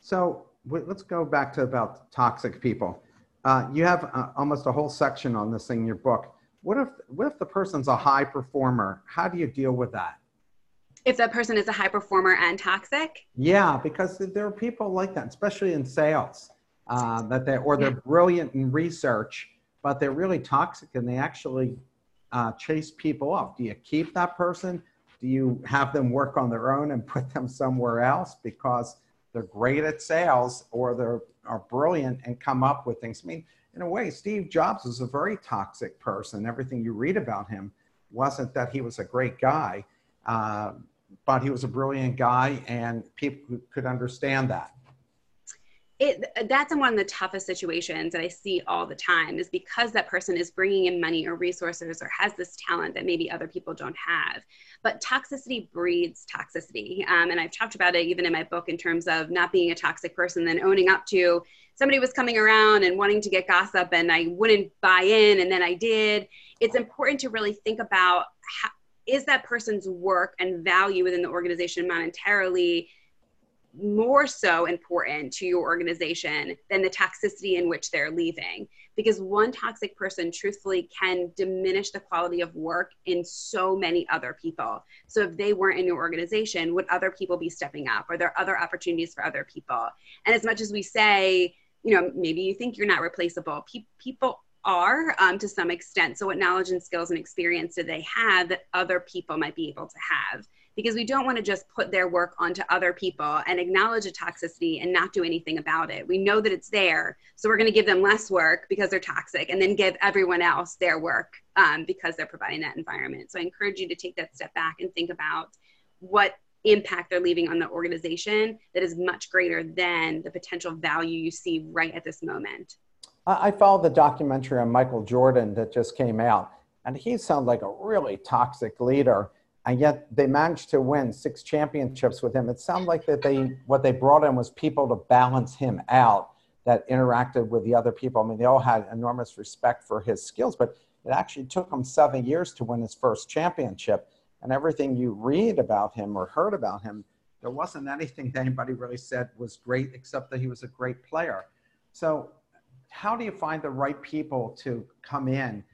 So, let's go back to about toxic people. Uh, you have uh, almost a whole section on this thing in your book. What if what if the person's a high performer? How do you deal with that? If that person is a high performer and toxic? Yeah, because there are people like that, especially in sales, uh, that they or they're yeah. brilliant in research, but they're really toxic and they actually uh, chase people off. Do you keep that person? Do you have them work on their own and put them somewhere else because they're great at sales or they're are brilliant and come up with things? I mean, in a way, Steve Jobs was a very toxic person. Everything you read about him wasn't that he was a great guy, uh, but he was a brilliant guy, and people could understand that. It, that's one of the toughest situations that I see all the time is because that person is bringing in money or resources or has this talent that maybe other people don't have. But toxicity breeds toxicity. Um, and I've talked about it even in my book in terms of not being a toxic person, then owning up to somebody was coming around and wanting to get gossip and I wouldn't buy in and then I did. It's important to really think about how, is that person's work and value within the organization monetarily more so important to your organization than the toxicity in which they're leaving? Because one toxic person truthfully can diminish the quality of work in so many other people. So if they weren't in your organization would other people be stepping up? Are there other opportunities for other people? And as much as we say you know maybe you think you're not replaceable Pe- people are um, to some extent so what knowledge and skills and experience do they have that other people might be able to have because we don't want to just put their work onto other people and acknowledge a toxicity and not do anything about it. We know that it's there, so we're going to give them less work because they're toxic, and then give everyone else their work um, because they're providing that environment. So I encourage you to take that step back and think about what impact they're leaving on the organization that is much greater than the potential value you see right at this moment. I followed the documentary on Michael Jordan that just came out, and he sounded like a really toxic leader. And yet they managed to win six championships with him. It sounded like that they what they brought in was people to balance him out that interacted with the other people. I mean, they all had enormous respect for his skills, but it actually took him seven years to win his first championship and everything you read about him or heard about him, there wasn't anything that anybody really said was great except that he was a great player. So, how do you find the right people to come in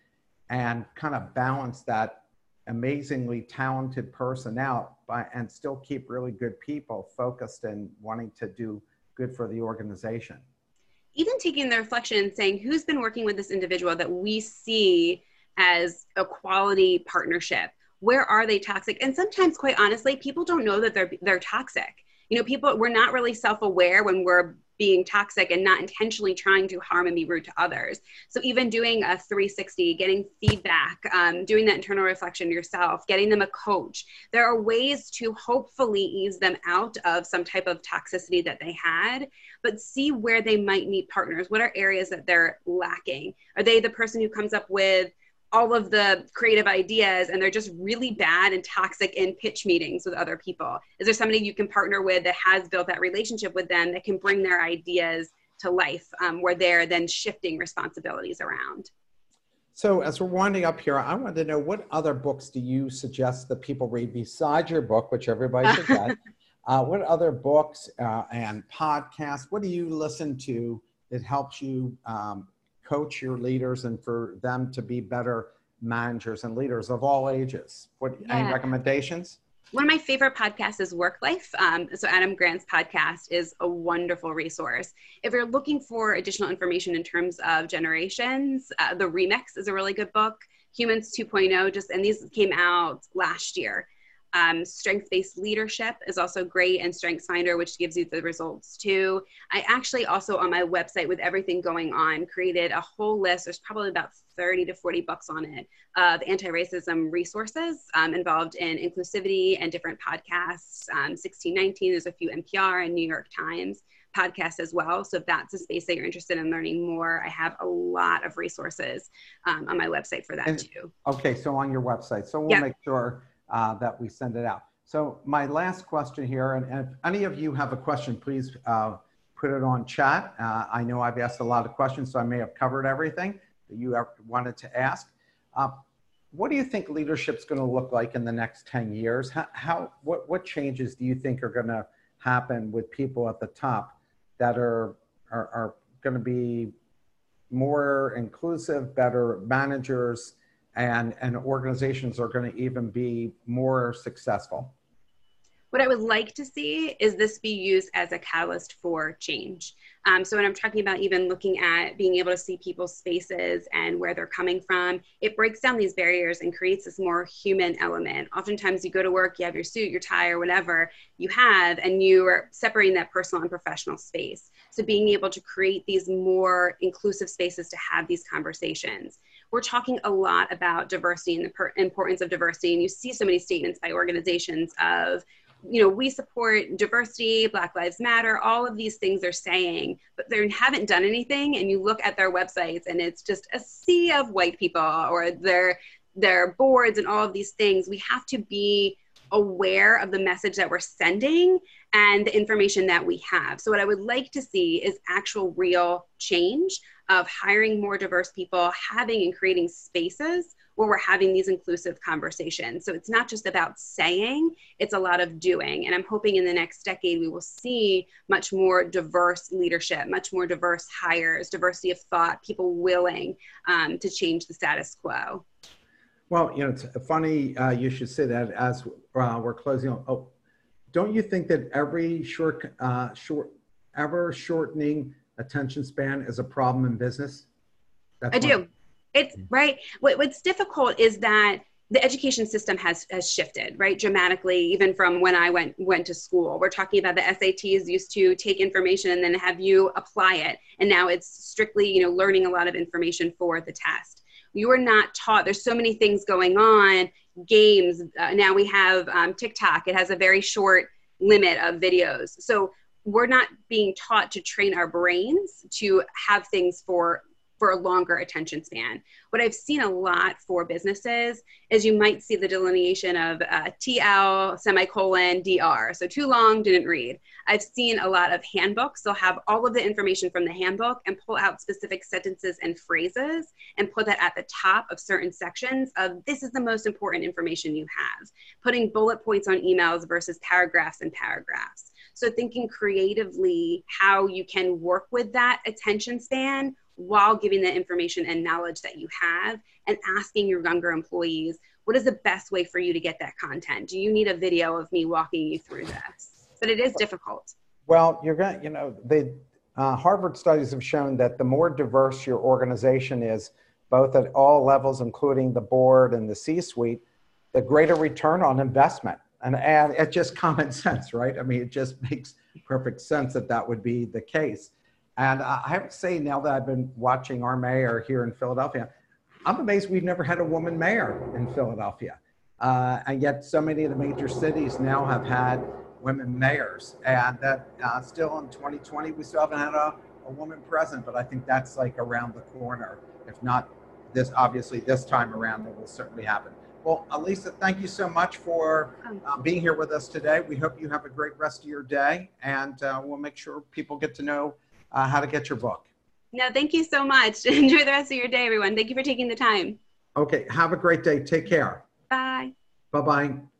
and kind of balance that amazingly talented person out by, and still keep really good people focused and wanting to do good for the organization? Even taking the reflection and saying, who's been working with this individual that we see as a quality partnership? Where are they toxic? And sometimes quite honestly people don't know that they're they're toxic. You know people we're not really self-aware when we're being toxic and not intentionally trying to harm and be rude to others. So even doing a 360 getting feedback um, doing that internal reflection yourself getting them a coach there are ways to hopefully ease them out of some type of toxicity that they had but see where they might need partners. What are areas that they're lacking? Are they the person who comes up with all of the creative ideas and they're just really bad and toxic in pitch meetings with other people. Is there somebody you can partner with that has built that relationship with them that can bring their ideas to life um, where they're then shifting responsibilities around? So as we're winding up here i wanted to know what other books do you suggest that people read besides your book which everybody should get uh, what other books uh, and podcasts what do you listen to that helps you um, coach your leaders and for them to be better managers and leaders of all ages. What yeah. any recommendations? One of my favorite podcasts is Work Life. Um, so Adam Grant's podcast is a wonderful resource. If you're looking for additional information in terms of generations, uh, the Remix is a really good book. Humans 2.0 just and these came out last year. Um, strength based leadership is also great, and Strengths Finder, which gives you the results too. I actually also on my website, with everything going on, created a whole list. There's probably about 30 to 40 bucks on it of anti racism resources um, involved in inclusivity and different podcasts. Um, 1619, there's a few NPR and New York Times podcasts as well. So if that's a space that you're interested in learning more, I have a lot of resources um, on my website for that And- too. Okay, so on your website. So we'll make sure uh, that we send it out. So my last question here, and and if any of you have a question, please uh, put it on chat. Uh, I know I've asked a lot of questions, so I may have covered everything that you wanted to ask. Uh, What do you think leadership's going to look like in the next 10 years? How, how what, what changes do you think are going to happen with people at the top that are, are, are going to be more inclusive, better managers, and, and organizations are going to even be more successful. What I would like to see is this be used as a catalyst for change. Um, so when I'm talking about even looking at being able to see people's spaces and where they're coming from, it breaks down these barriers and creates this more human element. Oftentimes you go to work, you have your suit, your tie, or whatever you have, and you are separating that personal and professional space. So being able to create these more inclusive spaces to have these conversations. We're talking a lot about diversity and the per- importance of diversity, and you see so many statements by organizations of you know, we support diversity, Black Lives Matter, all of these things they're saying, but they haven't done anything. And you look at their websites and it's just a sea of white people or their their boards and all of these things. We have to be aware of the message that we're sending and the information that we have. So what I would like to see is actual real change of hiring more diverse people, having and creating spaces where we're having these inclusive conversations. So it's not just about saying, it's a lot of doing. And I'm hoping in the next decade we will see much more diverse leadership, much more diverse hires, diversity of thought, people willing um, to change the status quo. Well, you know, it's funny uh, you should say that as uh, we're closing. On, oh, don't you think that every short, uh, short, ever shortening attention span is a problem in business? That's I do. It's right. What, what's difficult is that the education system has has shifted right dramatically even from when i went went to school we're talking about the sats used to take information and then have you apply it and now it's strictly you know learning a lot of information for the test you are not taught there's so many things going on games uh, now we have um, tiktok it has a very short limit of videos. So we're not being taught to train our brains to have things for for a longer attention span. What I've seen a lot for businesses is you might see the delineation of uh, TL semicolon DR. So too long, didn't read. I've seen a lot of handbooks. They'll have all of the information from the handbook and pull out specific sentences and phrases and put that at the top of certain sections of this is the most important information you have. Putting bullet points on emails versus paragraphs and paragraphs. So thinking creatively how you can work with that attention span while giving the information and knowledge that you have and asking your younger employees what is the best way for you to get that content do you need a video of me walking you through this but it is difficult Well, you're going to, you know, the uh, Harvard studies have shown that the more diverse your organization is, both at all levels, including the board and the C suite, the greater return on investment. And, and it's just common sense, right? I mean, it just makes perfect sense that that would be the case. And I have to say, now that I've been watching our mayor here in Philadelphia, I'm amazed we've never had a woman mayor in Philadelphia. Uh, and yet, so many of the major cities now have had women mayors. And that uh, still in 2020, we still haven't had a, a woman president, but I think that's like around the corner. If not this, obviously, this time around, it will certainly happen. Well, Alissa, thank you so much for uh, being here with us today. We hope you have a great rest of your day, and uh, we'll make sure people get to know uh, how to get your book. no thank you so much enjoy the rest of your day everyone thank you for taking the time Okay, have a great day. Take care. bye Bye bye.